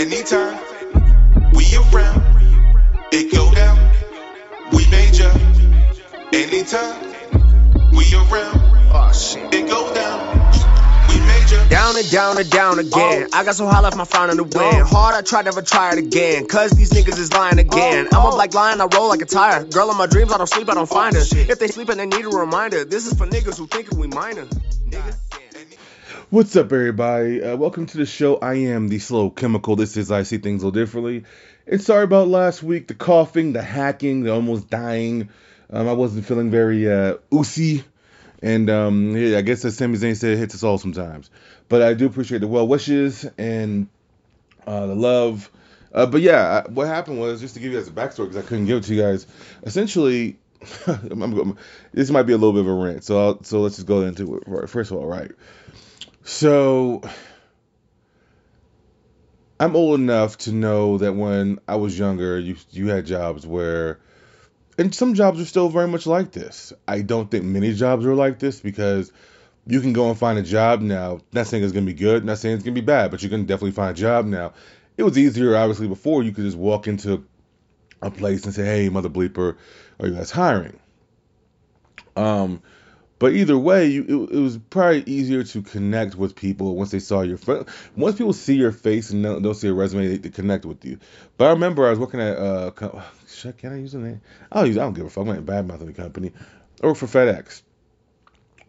Anytime we around, it go down. We major. Anytime we around, Oh it go down. We major. Down and down and down again. Oh. I got so high left my frown in the wind. Oh. Hard, I tried, never try it again. Cause these niggas is lying oh, again. I'm a black lion, I roll like a tire. Girl in my dreams, I don't sleep, I don't find her. If they sleep and they need a reminder, this is for niggas who think we minor. Nigga. What's up, everybody? Uh, welcome to the show. I am the Slow Chemical. This is I See Things a Little Differently. And sorry about last week, the coughing, the hacking, the almost dying. Um, I wasn't feeling very uh. And um, yeah, I guess as Sami Zayn said, it hits us all sometimes. But I do appreciate the well wishes and uh, the love. Uh, but yeah, I, what happened was, just to give you guys a backstory, because I couldn't give it to you guys, essentially, this might be a little bit of a rant. So, I'll, so let's just go into it. First of all, right. So I'm old enough to know that when I was younger, you you had jobs where and some jobs are still very much like this. I don't think many jobs are like this because you can go and find a job now. Not saying it's gonna be good, not saying it's gonna be bad, but you can definitely find a job now. It was easier, obviously, before you could just walk into a place and say, "Hey, mother bleeper, are you guys hiring?" Um, but either way, you it, it was probably easier to connect with people once they saw your fa- once people see your face and don't, see a resume, they, they connect with you. But I remember I was working at uh, can I use the name? I'll use. I don't give a fuck. I'm not bad mouthing the company. I worked for FedEx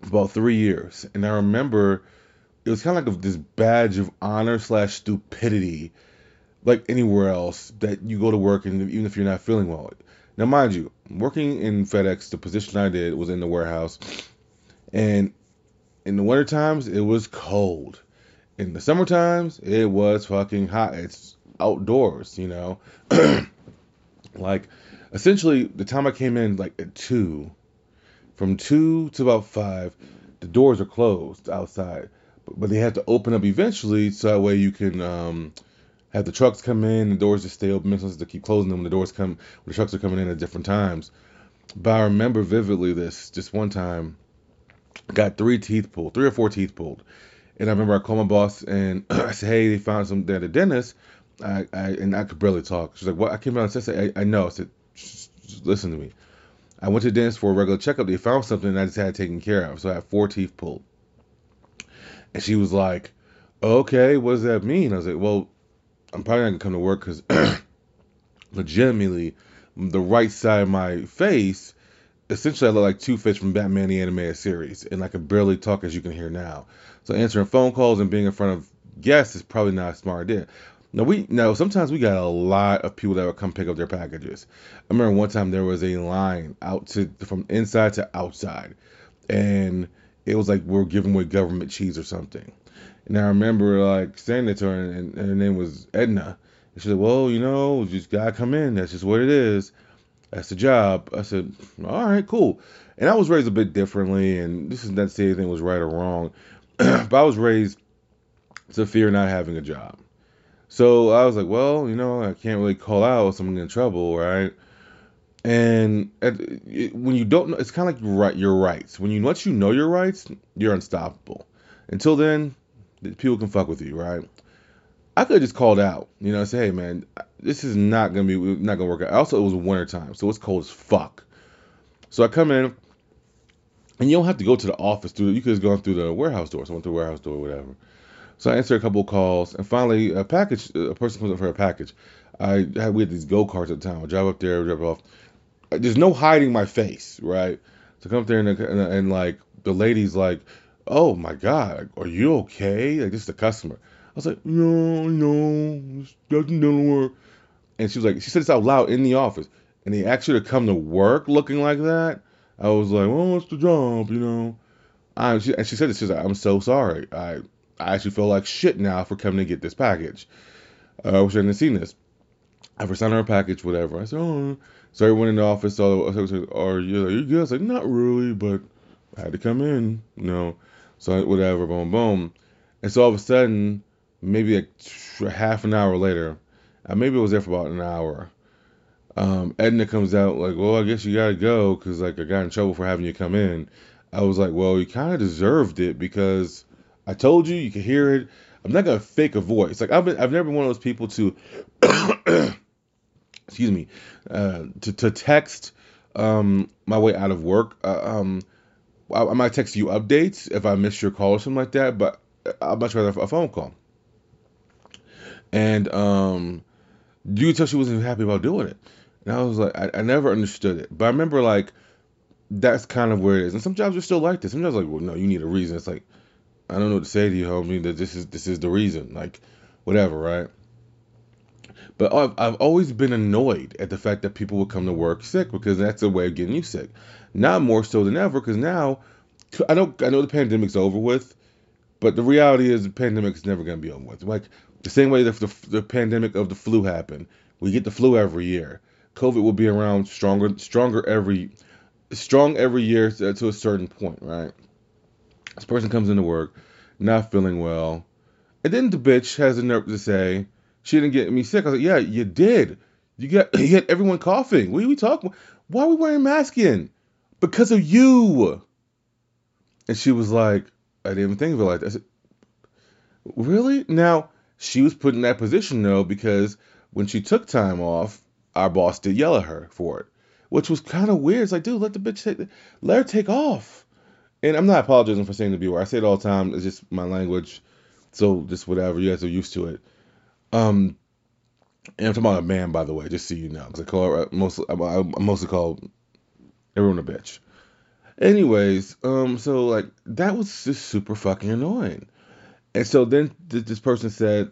for about three years, and I remember it was kind of like a, this badge of honor slash stupidity, like anywhere else that you go to work and even if you're not feeling well. Now, mind you, working in FedEx, the position I did was in the warehouse. And in the winter times, it was cold. In the summer times, it was fucking hot. It's outdoors, you know. like, essentially, the time I came in, like at two, from two to about five, the doors are closed outside, but, but they have to open up eventually, so that way you can um, have the trucks come in, the doors just stay open. Sometimes they keep closing them when the doors come, when the trucks are coming in at different times. But I remember vividly this just one time got three teeth pulled, three or four teeth pulled. And I remember I called my boss and I said, "Hey, they found some at the dentist." I, I and I could barely talk. She's like, "What?" I came out and said, I, "I know." I said, "Shh, shh, "Listen to me." I went to the dentist for a regular checkup. They found something I just had taken care of. So I had four teeth pulled. And she was like, "Okay, what does that mean?" I was like, "Well, I'm probably not gonna come to work because legitimately, the right side of my face." Essentially I look like Two Face from Batman the animated series, and I can barely talk as you can hear now. So answering phone calls and being in front of guests is probably not a smart idea. Now we now sometimes we got a lot of people that would come pick up their packages. I remember one time there was a line out to from inside to outside, and it was like we are giving away government cheese or something. And I remember like to her, and, and her name was Edna. And she said, "Well, you know, just gotta come in. That's just what it is." That's the job. I said, all right, cool. And I was raised a bit differently, and this is not to say anything was right or wrong, but I was raised to fear not having a job. So I was like, well, you know, I can't really call out I'm in trouble, right? And at, it, when you don't know, it's kind of like right, your rights. When you once you know your rights, you're unstoppable. Until then, people can fuck with you, right? I could have just called out, you know, say, hey man, this is not gonna be not gonna work out. Also, it was winter time, so it's cold as fuck. So I come in, and you don't have to go to the office. Through you could just go through the warehouse door. So I went through the warehouse door, whatever. So I answered a couple calls, and finally a package, a person comes up for a package. I had we had these go karts at the time. I drive up there, drive off. Uh, there's no hiding my face, right? So I come up there and, uh, and, uh, and like the lady's like, "Oh my god, are you okay?" Like this is the customer. I was like, no, no, this doesn't work. And she was like, she said this out loud in the office. And they asked her to come to work looking like that. I was like, well, what's the job, you know? I, she, and she said this, she's like, I'm so sorry. I, I actually feel like shit now for coming to get this package. Uh, I wish I hadn't seen this. I first signed her a package, whatever. I said, oh. So everyone in the office saw, I said, are you, are you good? I was like, not really, but I had to come in, you know. So whatever, boom, boom. And so all of a sudden, maybe like half an hour later, uh, maybe I was there for about an hour. Um, Edna comes out like, well, I guess you gotta go because like I got in trouble for having you come in. I was like, well, you kind of deserved it because I told you you could hear it. I'm not gonna fake a voice. Like I've been, I've never been one of those people to, excuse me, uh, to to text um my way out of work. Uh, um, I, I might text you updates if I miss your call or something like that, but I'd much rather a phone call. And um, you could tell she wasn't happy about doing it. And I was like, I, I never understood it. But I remember like that's kind of where it is. And some jobs are still like this. Some jobs like, well, no, you need a reason. It's like, I don't know what to say to you, homie. That this is this is the reason. Like, whatever, right? But I've, I've always been annoyed at the fact that people would come to work sick because that's a way of getting you sick. Now more so than ever because now I know I know the pandemic's over with, but the reality is the pandemic is never going to be over with. Like the same way that the, the pandemic of the flu happened, we get the flu every year. COVID will be around stronger, stronger every, strong every year to, to a certain point, right? This person comes into work, not feeling well, and then the bitch has the nerve to say she didn't get me sick. I was like, yeah, you did. You got you had everyone coughing. What are we talking? Why are we wearing masks in? Because of you. And she was like, I didn't even think of it like that. I said, really? Now she was put in that position though because when she took time off, our boss did yell at her for it, which was kind of weird. It's like, dude, let the bitch take, let her take off. And I'm not apologizing for saying the B word. I say it all the time. It's just my language. So just whatever. You guys are used to it. Um, and I'm talking about a man, by the way, just so you know, because I call her mostly, I, I mostly call everyone a bitch. Anyways, um, so like that was just super fucking annoying. And so then th- this person said,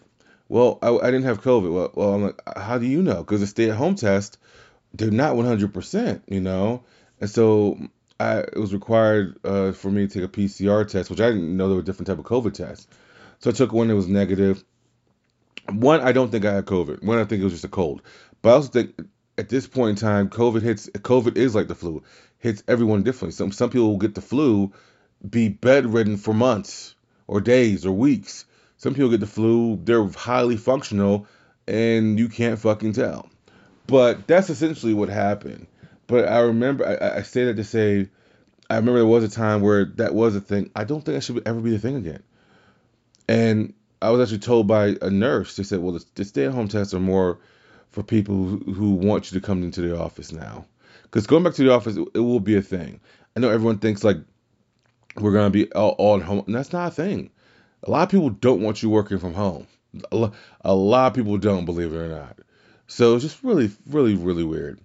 "Well, I, I didn't have COVID." Well, well, I'm like, "How do you know?" Because the stay-at-home test, they're not 100%, you know. And so I it was required uh, for me to take a PCR test, which I didn't know there were different type of COVID tests. So I took one that was negative. One, I don't think I had COVID. One, I think it was just a cold. But I also think at this point in time, COVID hits. COVID is like the flu, hits everyone differently. Some some people will get the flu, be bedridden for months or days or weeks. Some people get the flu, they're highly functional, and you can't fucking tell. But that's essentially what happened. But I remember, I, I say that to say, I remember there was a time where that was a thing. I don't think that should ever be a thing again. And I was actually told by a nurse, they said, well, the, the stay at home tests are more for people who, who want you to come into the office now. Because going back to the office, it, will be a thing. I know everyone thinks like we're gonna be all, all at home. And that's not a thing. A lot of people don't want you working from home. A lot, a lot of people don't, believe it or not. So it's just really, really, really weird.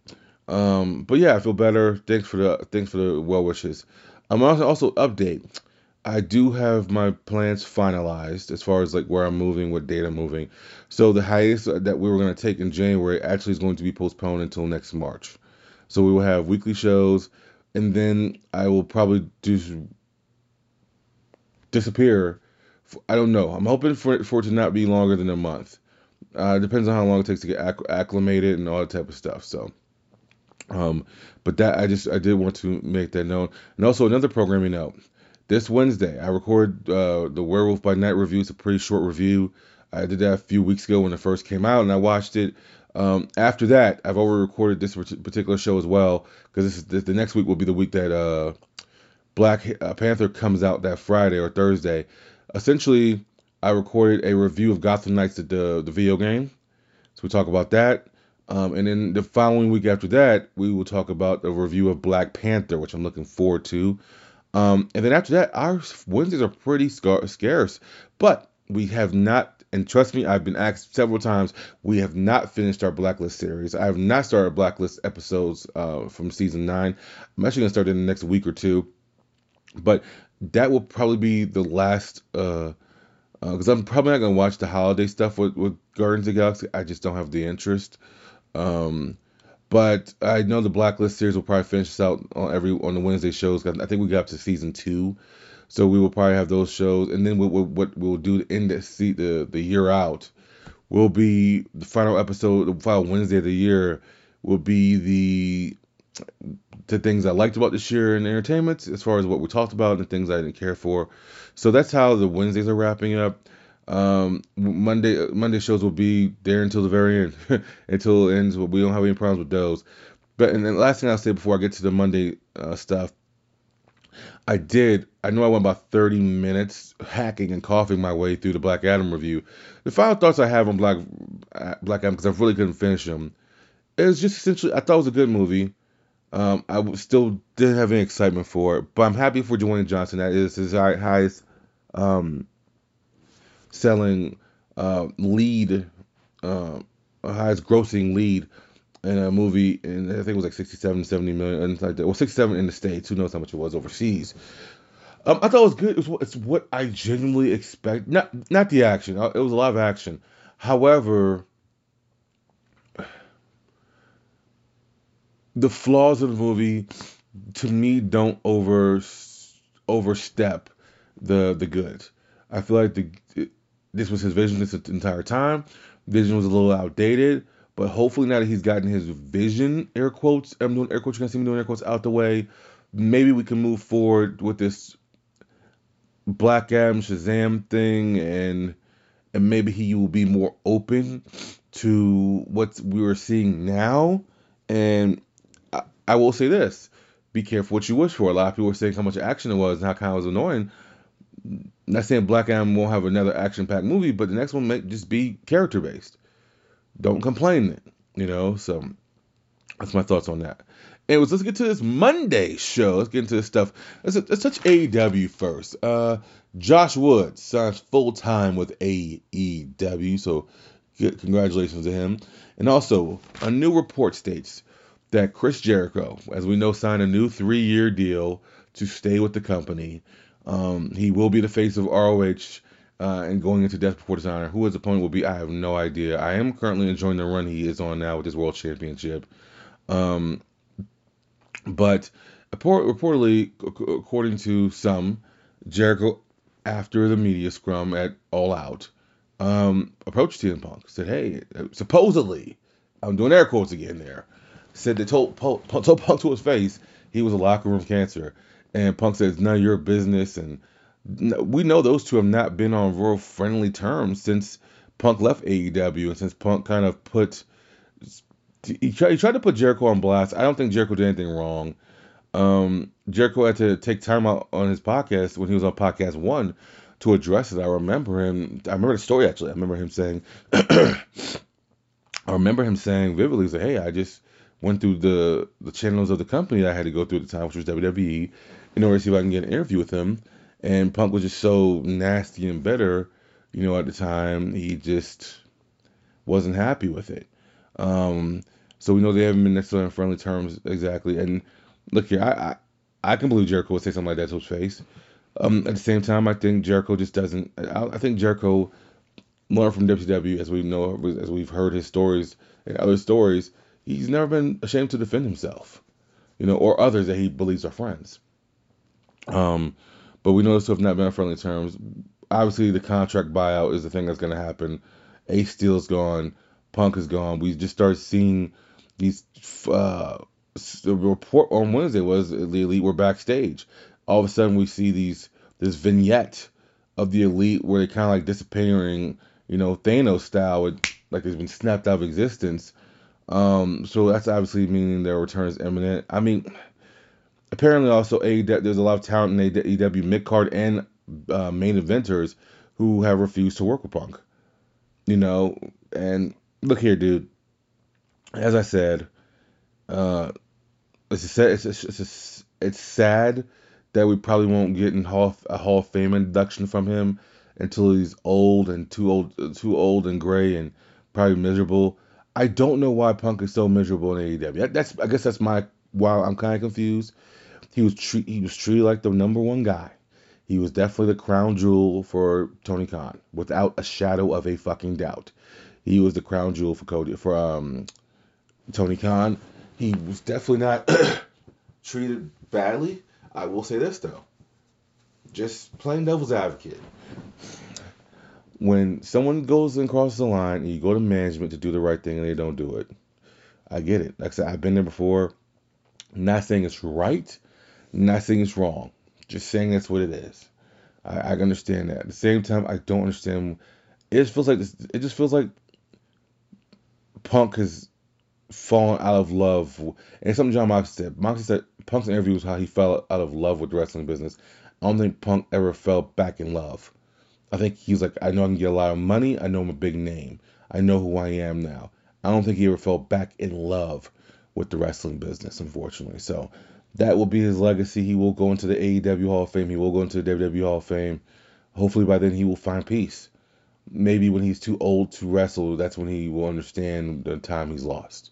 Um, but yeah, I feel better. Thanks for the thanks for the well wishes. I'm also also update. I do have my plans finalized as far as like where I'm moving, what date I'm moving. So the hiatus that we were going to take in January actually is going to be postponed until next March. So we will have weekly shows, and then I will probably just disappear. I don't know. I'm hoping for it, for it to not be longer than a month. Uh, it depends on how long it takes to get acc- acclimated and all that type of stuff. So, um, but that I just I did want to make that known. And also another programming note. This Wednesday, I record uh, the Werewolf by Night review. It's a pretty short review. I did that a few weeks ago when it first came out, and I watched it. Um, after that, I've already recorded this particular show as well because the, the next week will be the week that uh, Black uh, Panther comes out that Friday or Thursday. Essentially, I recorded a review of Gotham Knights, the the video game. So we talk about that. Um, and then the following week after that, we will talk about a review of Black Panther, which I'm looking forward to. Um, and then after that, our Wednesdays are pretty scar- scarce, but we have not. And trust me, I've been asked several times. We have not finished our Blacklist series. I have not started Blacklist episodes uh, from season nine. I'm actually gonna start in the next week or two. But that will probably be the last uh because uh, I'm probably not gonna watch the holiday stuff with, with Guardians of Galaxy. I just don't have the interest. Um, but I know the Blacklist series will probably finish this out on every on the Wednesday shows. I think we got up to season two, so we will probably have those shows, and then we, we, what we'll do to end the the the year out will be the final episode, the final Wednesday of the year will be the the things I liked about this year in entertainment, as far as what we talked about and the things I didn't care for. So that's how the Wednesdays are wrapping up. Um, Monday Monday shows will be there until the very end, until it ends. We don't have any problems with those. But and then the last thing I'll say before I get to the Monday uh, stuff, I did. I know I went about 30 minutes hacking and coughing my way through the Black Adam review. The final thoughts I have on Black uh, Black Adam because I really couldn't finish them. It was just essentially I thought it was a good movie. Um, I still didn't have any excitement for it, but I'm happy for Dwayne Johnson. That is his highest um, selling uh, lead, uh, highest grossing lead in a movie, and I think it was like 67, 70 million, and like that. Well, 67 in the states. Who knows how much it was overseas? Um, I thought it was good. It was it's what I genuinely expect. Not not the action. Uh, it was a lot of action. However, the flaws of the movie, to me, don't over overstep the the good. I feel like the this was his vision this entire time. Vision was a little outdated but hopefully now that he's gotten his vision, air quotes, I'm doing air quotes, you can see me doing air quotes out the way. Maybe we can move forward with this Black Adam Shazam thing and and maybe he will be more open to what we are seeing now. And I, I, will say this be careful what you wish for. A lot of people were saying how much action it was and how kind of was annoying. Not saying Black Adam won't have another action packed movie, but the next one may just be character based don't complain then, you know. So that's my thoughts on that. Anyways, let's get to this Monday show. Let's get into this stuff. Let's, let's touch AEW first. Uh, Josh Woods signs full time with AEW, so congratulations to him. And also, a new report states that Chris Jericho, as we know, signed a new three year deal to stay with the company. Um, he will be the face of ROH uh, and going into Death Before Dishonor. Who his opponent will be, I have no idea. I am currently enjoying the run he is on now with his World Championship. Um, but reportedly, according to some, Jericho, after the media scrum at All Out, um, approached CM Punk, said, "Hey, supposedly, I'm doing air quotes again there." Said they told, told Punk to his face he was a locker room cancer, and Punk says, none of your business, and we know those two have not been on real friendly terms since Punk left AEW and since Punk kind of put he tried, he tried to put Jericho on blast. I don't think Jericho did anything wrong. Um, Jericho had to take time out on his podcast when he was on podcast one to address it. I remember him. I remember the story actually. I remember him saying. I remember him saying vividly, "Say, hey, I just went through the the channels of the company I had to go through at the time, which was WWE, in order to see if I can get an interview with him." and Punk was just so nasty and bitter, you know, at the time he just wasn't happy with it. Um, so we know they haven't been necessarily on friendly terms exactly. And look here, I, I, I can believe Jericho would say something like that to his face. Um, at the same time, I think Jericho just doesn't. I, I think Jericho learned from WCW, as we know, as we've heard his stories and other stories. He's never been ashamed to defend himself, you know, or others that he believes are friends. Um, but we know this have not been on friendly terms. Obviously, the contract buyout is the thing that's going to happen. Ace Steel's gone. Punk is gone. We just start seeing these. Uh, the report on Wednesday was the elite were backstage. All of a sudden, we see these this vignette of the elite where they're kind of like disappearing, you know, Thanos style, with, like they've been snapped out of existence. Um, so that's obviously meaning their return is imminent. I mean, apparently also AEW, there's a lot of talent in AEW mid card and uh, main eventers who have refused to work with Punk. You know, and look here, dude. As I said, uh, it's a, it's a, it's a, it's sad that we probably won't get in hall, a Hall of Fame induction from him until he's old and too old, too old and gray and probably miserable. I don't know why Punk is so miserable in AEW. That's I guess that's my why I'm kind of confused. He was he was treated like the number one guy. He was definitely the crown jewel for Tony Khan, without a shadow of a fucking doubt. He was the crown jewel for Cody for um Tony Khan. He was definitely not treated badly. I will say this though, just plain devil's advocate. When someone goes and crosses the line and you go to management to do the right thing and they don't do it, I get it. Like I said, I've been there before. Not saying it's right. Nothing is wrong. Just saying that's what it is. I, I understand that. At the same time, I don't understand. It just feels like this, it just feels like Punk has fallen out of love. And something Jon Moxley said. Moxley said Punk's interview was how he fell out of love with the wrestling business. I don't think Punk ever fell back in love. I think he's like, I know I can get a lot of money. I know I'm a big name. I know who I am now. I don't think he ever fell back in love with the wrestling business, unfortunately. So that will be his legacy. He will go into the AEW Hall of Fame. He will go into the WWE Hall of Fame. Hopefully by then he will find peace. Maybe when he's too old to wrestle, that's when he will understand the time he's lost.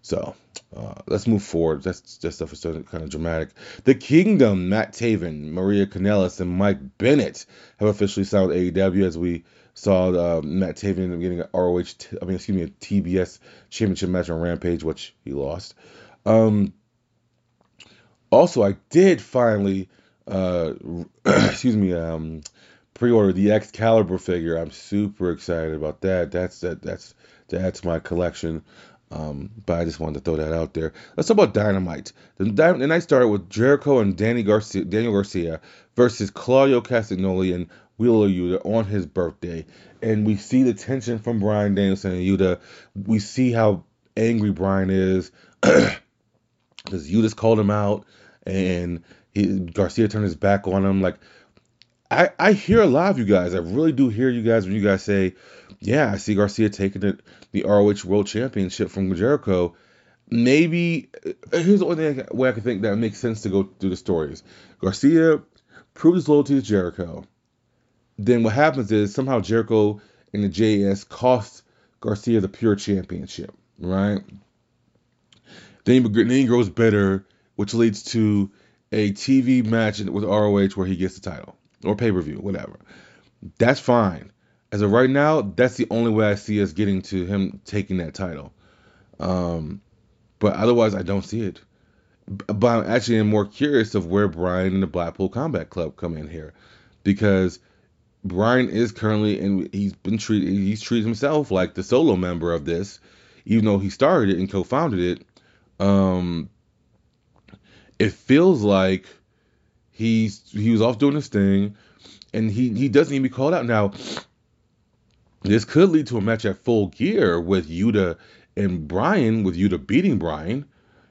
So uh, let's move forward. That's that stuff is kind of dramatic. The Kingdom, Matt Taven, Maria Kanellis, and Mike Bennett have officially signed with AEW as we saw uh, Matt Taven getting an ROH, t- I mean, excuse me, a TBS championship match on Rampage, which he lost. Um, also, I did finally, uh, excuse me, um, pre-order the Excalibur figure. I'm super excited about that. That's that that's that's my collection. Um, but I just wanted to throw that out there. Let's talk about Dynamite. The, the night started with Jericho and Danny Garcia, Daniel Garcia versus Claudio Castagnoli and Wheeler Yuta on his birthday. And we see the tension from Bryan Danielson and Yuta. We see how angry Brian is because Yuta's called him out and he, Garcia turned his back on him. Like, I, I hear a lot of you guys. I really do hear you guys when you guys say, yeah, I see Garcia taking it the ROH World Championship from Jericho. Maybe uh, here's the only thing way I can think that makes sense to go through the stories. Garcia proved his loyalty to Jericho. Then what happens is somehow Jericho and the JS cost Garcia the pure championship, right? Then he, then he grows better, which leads to a TV match with ROH where he gets the title or pay per view, whatever. That's fine as of right now, that's the only way I see us getting to him taking that title. Um, but otherwise, I don't see it. But I'm actually more curious of where Brian and the Blackpool Combat Club come in here, because Brian is currently and he's been treated he's treated himself like the solo member of this, even though he started it and co-founded it. Um, it feels like he's he was off doing his thing, and he he doesn't even be called out now. This could lead to a match at full gear with Yuta and Brian, with Yuta beating Brian.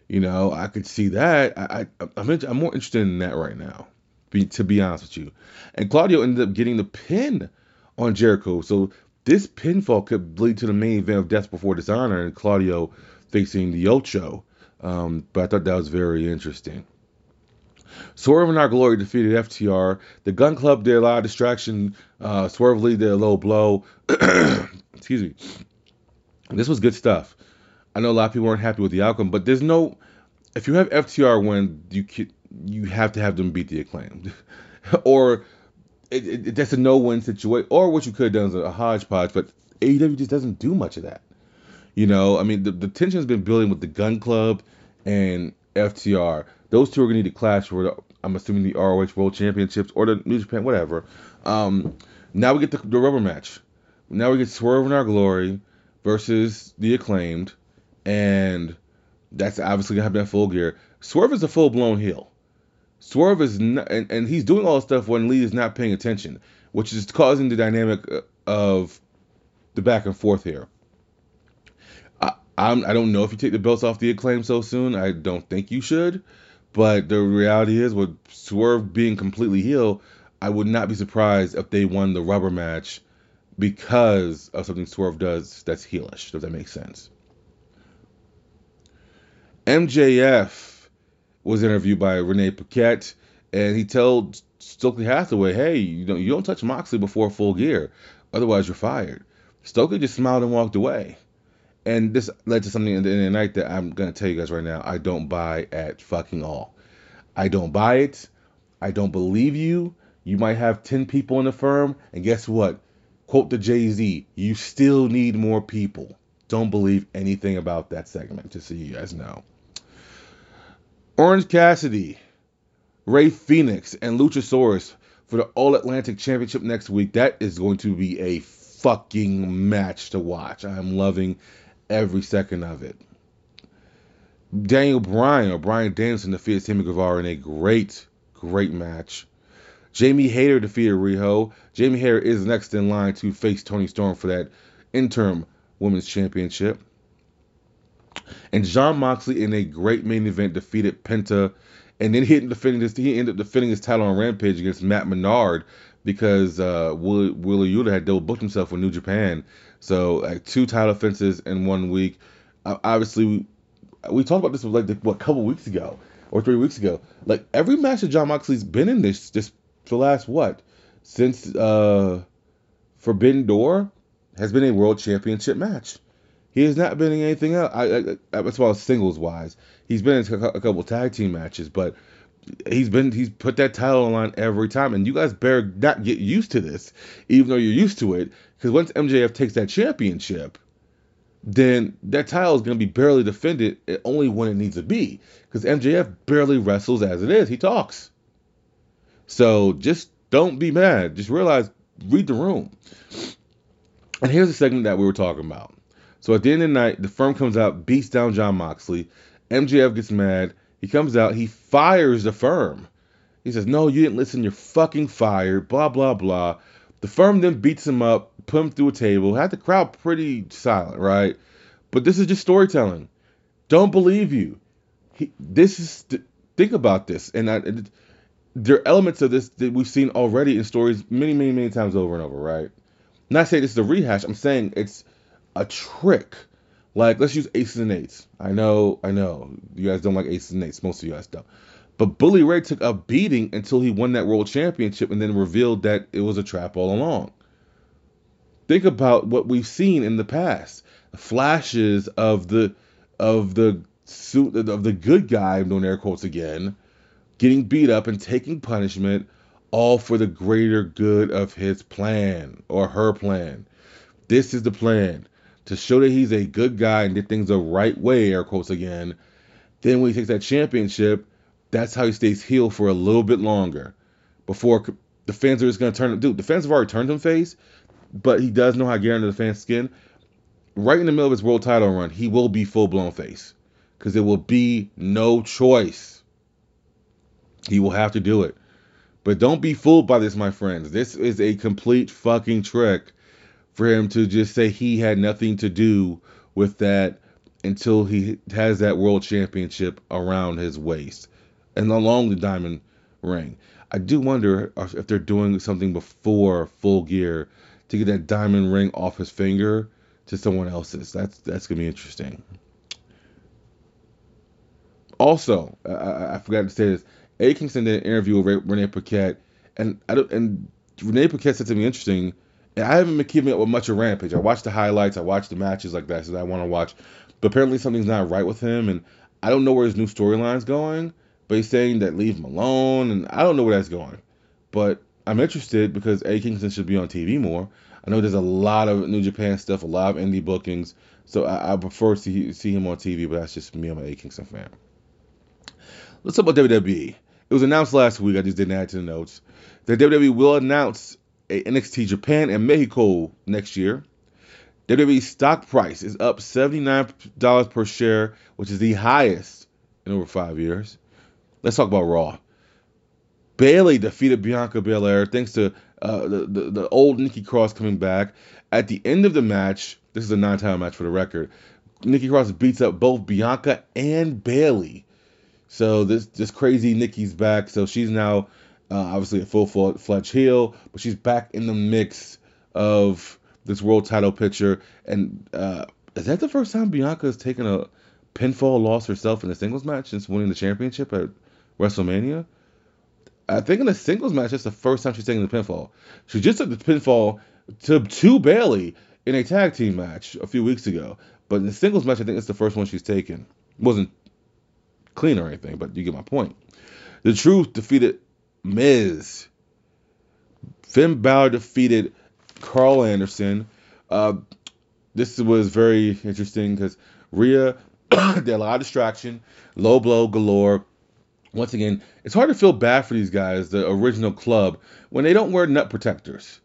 You know, I could see that. I, I I'm, I'm more interested in that right now, be, to be honest with you. And Claudio ended up getting the pin on Jericho, so this pinfall could lead to the main event of Death Before Dishonor and Claudio facing the Ocho. Um, but I thought that was very interesting. Swerve in Our Glory defeated FTR. The Gunn Club did a lot of distraction. Uh, Swerve Lee did a low blow. Excuse me. This was good stuff. I know a lot of people weren't happy with the outcome, but there's no. If you have FTR win, you you have to have them beat the acclaimed, or it, it, that's a no-win situation. Or what you could have done is a hodgepodge, but AEW just doesn't do much of that. You know, I mean, the, the tension has been building with the Gunn Club and FTR. Those two are going to need to clash for, the, I'm assuming, the ROH World Championships or the New Japan, whatever. Um, now we get the, the rubber match. Now we get Swerve in Our Glory versus the Acclaimed, and that's obviously going to happen at full gear. Swerve is a full blown heel. Swerve is not, and, and he's doing all this stuff when Lee is not paying attention, which is causing the dynamic uh, of the back and forth here. I'm, I don't know if you take the belts off the acclaim so soon. I don't think you should. But the reality is, with Swerve being completely heel, I would not be surprised if they won the rubber match because of something Swerve does that's heelish. Does that make sense? MJF was interviewed by Renee Paquette, and he told Stokely Hathaway, "Hey, you don't you don't touch Moxley before full gear, otherwise you're fired." Stokely just smiled and walked away. And this led to something in the, in the night that I'm gonna tell you guys right now. I don't buy at fucking all. I don't buy it. I don't believe you. You might have 10 people in the firm, and guess what? Quote the Jay Z, you still need more people. Don't believe anything about that segment, just so you guys know. Orange Cassidy, Rey Fenix, and Luchasaurus for the All Atlantic Championship next week. That is going to be a fucking match to watch. I'm loving every second of it. Daniel Bryan or Bryan Danielson defeated Sammy Guevara in a great, great match. Jamie Hayter defeated Riho. Jamie Hayter is next in line to face Toni Storm for that interim women's championship. And Jon Moxley in a great main event defeated Penta, and then he ended defending this. He ended up defending his title on Rampage against Matt Menard because uh, Willie, Willie Yuta had double booked himself with New Japan. So like two title offenses in one week. Obviously, we, we talked about this like the, what a couple weeks ago or three weeks ago. Like every match that Jon Moxley's been in this just for the last what since uh, Forbidden Door has been a world championship match. He has not been in anything else. I, I, as well as singles wise, he's been in a couple tag team matches, but he's been he's put that title on every time. And you guys better not get used to this, even though you're used to it, because once MJF takes that championship, then that title is going to be barely defended only when it needs to be, because MJF barely wrestles as it is. He talks. So just don't be mad. Just realize, read the room. And here's the segment that we were talking about. So at the end of the night, the firm comes out, beats down Jon Moxley. MJF gets mad. He comes out, he fires the firm. He says, No, you didn't listen, you're fucking fired, blah, blah, blah. The firm then beats him up, put him through a table, had the crowd pretty silent, right? But this is just storytelling. Don't believe you. He, this is, think about this. And I, it, there are elements of this that we've seen already in stories many, many, many times over and over, right? Not saying this is a rehash. I'm saying it's a trick. Like, let's use aces and eights. I know, I know, you guys don't like aces and eights. Most of you guys don't. But Bully Ray took a beating until he won that world championship and then revealed that it was a trap all along. Think about what we've seen in the past. Flashes of the of the suit of the good guy, doing air quotes again, getting beat up and taking punishment, all for the greater good of his plan or her plan. This is the plan to show that he's a good guy and did things the right way, air quotes again. Then when he takes that championship, that's how he stays heel for a little bit longer before the fans are just going to turn him. Dude, the fans have already turned him face, but he does know how to get under the fans' skin. Right in the middle of his world title run, he will be full blown face because there will be no choice. He will have to do it. But don't be fooled by this, my friends. This is a complete fucking trick for him to just say he had nothing to do with that until he has that world championship around his waist and along the diamond ring. I do wonder if they're doing something before full gear to get that diamond ring off his finger to someone else's. That's that's gonna be interesting. Also, I, I forgot to say this. A. Kingston did an interview with Renee Paquette, and I don't, and Renee Paquette said something interesting. And I haven't been keeping up with much of Rampage. I watched the highlights, I watched the matches like that, so I want to watch. But apparently something's not right with him, and I don't know where his new storyline's going. But he's saying that leave him alone, and I don't know where that's going. But I'm interested because A. Kingston should be on TV more. I know there's a lot of New Japan stuff, a lot of indie bookings, so I, I prefer to see, see him on TV. But that's just me. I'm an A. Kingston fan. Let's talk about WWE. It was announced last week. I just didn't add to the notes that WWE will announce a NXT Japan and Mexico next year. WWE stock price is up $79 per share, which is the highest in over five years. Let's talk about Raw. Bayley defeated Bianca Belair thanks to uh, the, the, the old Nikki Cross coming back. At the end of the match, this is a nine-time match for the record. Nikki Cross beats up both Bianca and Bayley. so this this crazy Nikki's back. So she's now uh, obviously a full fledged heel, but she's back in the mix of this world title picture. And uh, is that the first time Bianca has taken a pinfall loss herself in a singles match since winning the championship at WrestleMania? I think in a singles match, that's the first time she's taken the pinfall. She just took the pinfall to to Bayley in a tag team match a few weeks ago, but in the singles match, I think it's the first one she's taken. It wasn't clean or anything, but you get my point. The Truth defeated Miz. Finn Balor defeated Karl Anderson. Uh, this was very interesting because Rhea did a lot of distraction, low blow galore. Once again, it's hard to feel bad for these guys, the original club, when they don't wear nut protectors.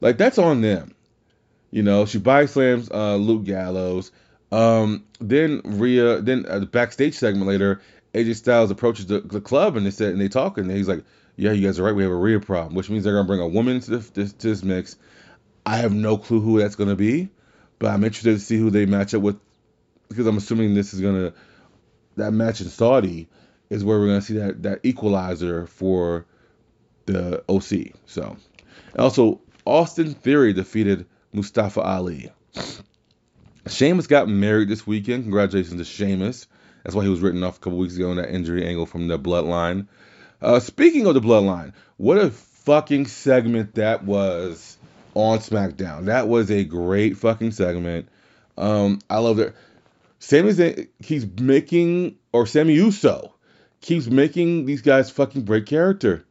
Like that's on them. You know, she body slams uh, Luke Gallows. Um, then Rhea, then uh, the backstage segment later, AJ Styles approaches the, the, club and they said and they talk and he's like, "Yeah, you guys are right. We have a Rhea problem, which means they're gonna bring a woman to this, to this mix. I have no clue who that's gonna be, but I'm interested to see who they match up with because I'm assuming this is gonna that match in Saudi is where we're gonna see that that equalizer for the OC. So, also Austin Theory defeated Mustafa Ali. Sheamus got married this weekend. Congratulations to Sheamus. That's why he was written off a couple weeks ago in that injury angle from the bloodline. Uh, speaking of the bloodline, what a fucking segment that was on SmackDown. That was a great fucking segment. Um, I love it. Sami Zayn keeps making, or Sami Uso keeps making these guys fucking break character.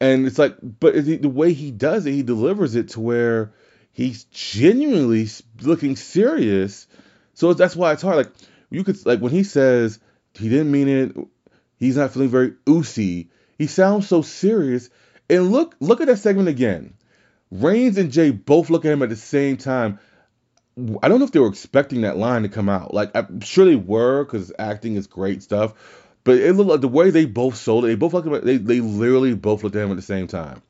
And it's like, but the way he does it, he delivers it to where he's genuinely looking serious. So that's why it's hard. Like you could like when he says he didn't mean it, he's not feeling very oozy. He sounds so serious. And look, look at that segment again. Reigns and Jay both look at him at the same time. I don't know if they were expecting that line to come out. Like I'm sure they were because acting is great stuff. But it looked like the way they both sold it. They both looked. They they literally both looked at him at the same time.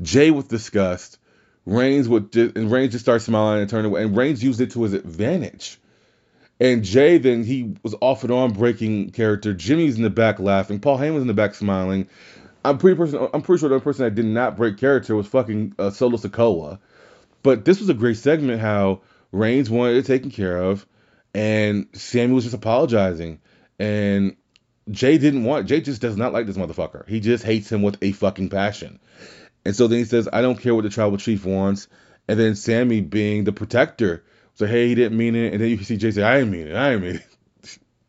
Jay with disgust. Reigns would and Reigns just started smiling and turning away. And Reigns used it to his advantage. And Jay then he was off and on breaking character. Jimmy's in the back laughing. Paul Heyman's in the back smiling. I'm pretty person. I'm pretty sure the person that did not break character was fucking uh, Solo Sikoa. But this was a great segment. How Reigns wanted it taken care of, and Sami was just apologizing. And Jay didn't want. Jay just does not like this motherfucker. He just hates him with a fucking passion. And so then he says, "I don't care what the tribal chief wants." And then Sami, being the protector, so hey, he didn't mean it. And then you see Jay say, "I didn't mean it. I didn't mean it."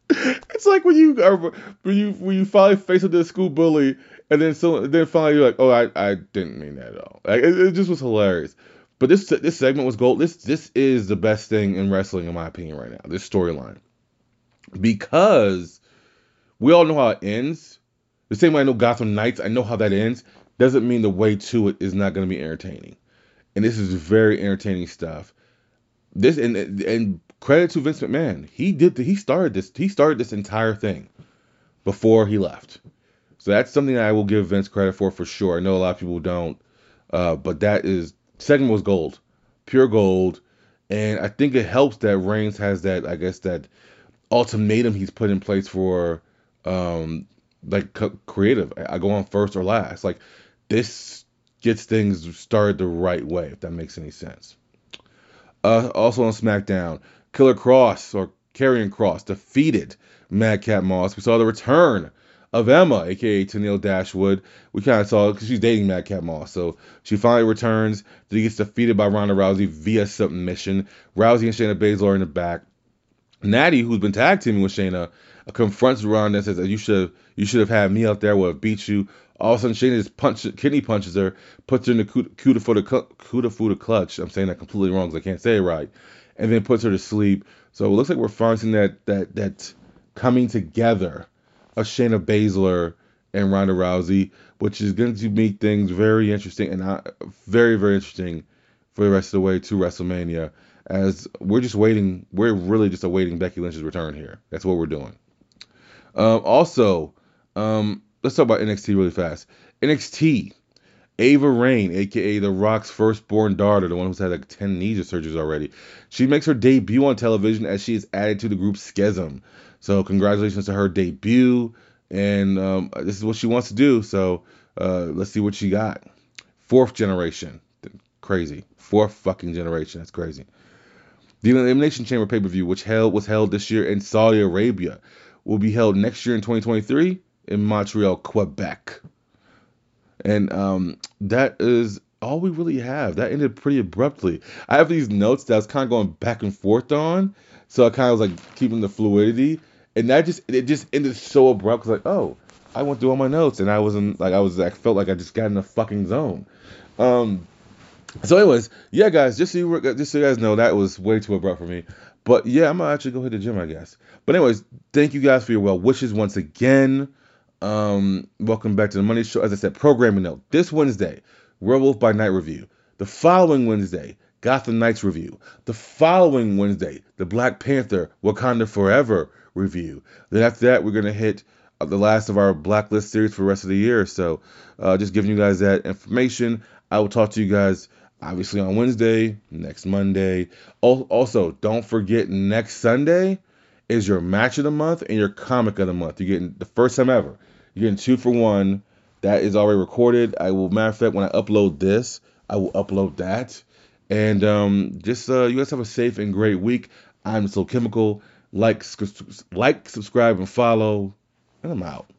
it's like when you are when you when you finally face up to the school bully, and then so then finally you're like, "Oh, I, I didn't mean that at all." Like, it, it just was hilarious. But this this segment was gold. This this is the best thing in wrestling, in my opinion, right now. This storyline because we all know how it ends. The same way I know Gotham Knights, I know how that ends. Doesn't mean the way to it is not going to be entertaining. And this is very entertaining stuff. This and and credit to Vince McMahon. He did the, he started this he started this entire thing before he left. So that's something that I will give Vince credit for for sure. I know a lot of people don't, uh, but that is segment was gold, pure gold, and I think it helps that Reigns has that I guess that ultimatum he's put in place for um like creative. I go on first or last. Like this gets things started the right way, if that makes any sense. Uh, also on SmackDown, Killer Kross or Karrion Kross defeated Madcap Moss. We saw the return of Emma, aka Tennille Dashwood. We kind of saw because she's dating Madcap Moss, so she finally returns. She gets defeated by Ronda Rousey via submission. Rousey and Shayna Baszler in the back. Natty, who's been tag teaming with Shayna, confronts Ronda and says, "You should you should have had me out there. Would have beat you." All of a sudden, Shayna just punch, kidney punches her, puts her in the Kuda for the Kuda for the clutch. I'm saying that completely wrong because I can't say it right, and then puts her to sleep. So it looks like we're finding that that that coming together of Shayna Baszler and Ronda Rousey, which is going to make things very interesting and uh, very very interesting for the rest of the way to WrestleMania as we're just waiting. We're really just awaiting Becky Lynch's return here. That's what we're doing. Um, also, um, let's talk about NXT really fast. NXT, Ava Raine, aka The Rock's firstborn daughter, the one who's had like 10 knee surgeries already. She makes her debut on television as she is added to the group Schism. So, congratulations to her debut. And um, this is what she wants to do. So, uh, let's see what she got. Fourth generation. Crazy. Fourth fucking generation. That's crazy. The Elimination Chamber pay per view, which held was held this year in Saudi Arabia, will be held next year in 2023 in Montreal, Quebec. And um, that is all we really have. That ended pretty abruptly. I have these notes that I was kind of going back and forth on, so I kind of was like keeping the fluidity, and that just it just ended so abrupt. Cause like, oh, I went through all my notes, and I wasn't like I was I felt like I just got in the fucking zone. Um, so, anyways, yeah, guys, just so you just so you guys know, that was way too abrupt for me. But yeah, I'm gonna actually go hit the gym, I guess. But anyways, thank you guys for your well wishes once again. Um, welcome back to the Money Show. As I said, programming note: this Wednesday, Werewolf by Night review. The following Wednesday, Gotham Knights review. The following Wednesday, the Black Panther Wakanda Forever review. Then after that, we're gonna hit uh, the last of our Blacklist series for the rest of the year. So, uh, just giving you guys that information. I will talk to you guys obviously on Wednesday, next Monday. Also, don't forget next Sunday is your match of the month and your comic of the month. You're getting the first time ever. You're getting two for one. That is already recorded. I will, matter of fact, when I upload this, I will upload that. And um, just uh, you guys have a safe and great week. I'm So Chemical. Like, like, subscribe, and follow. And I'm out.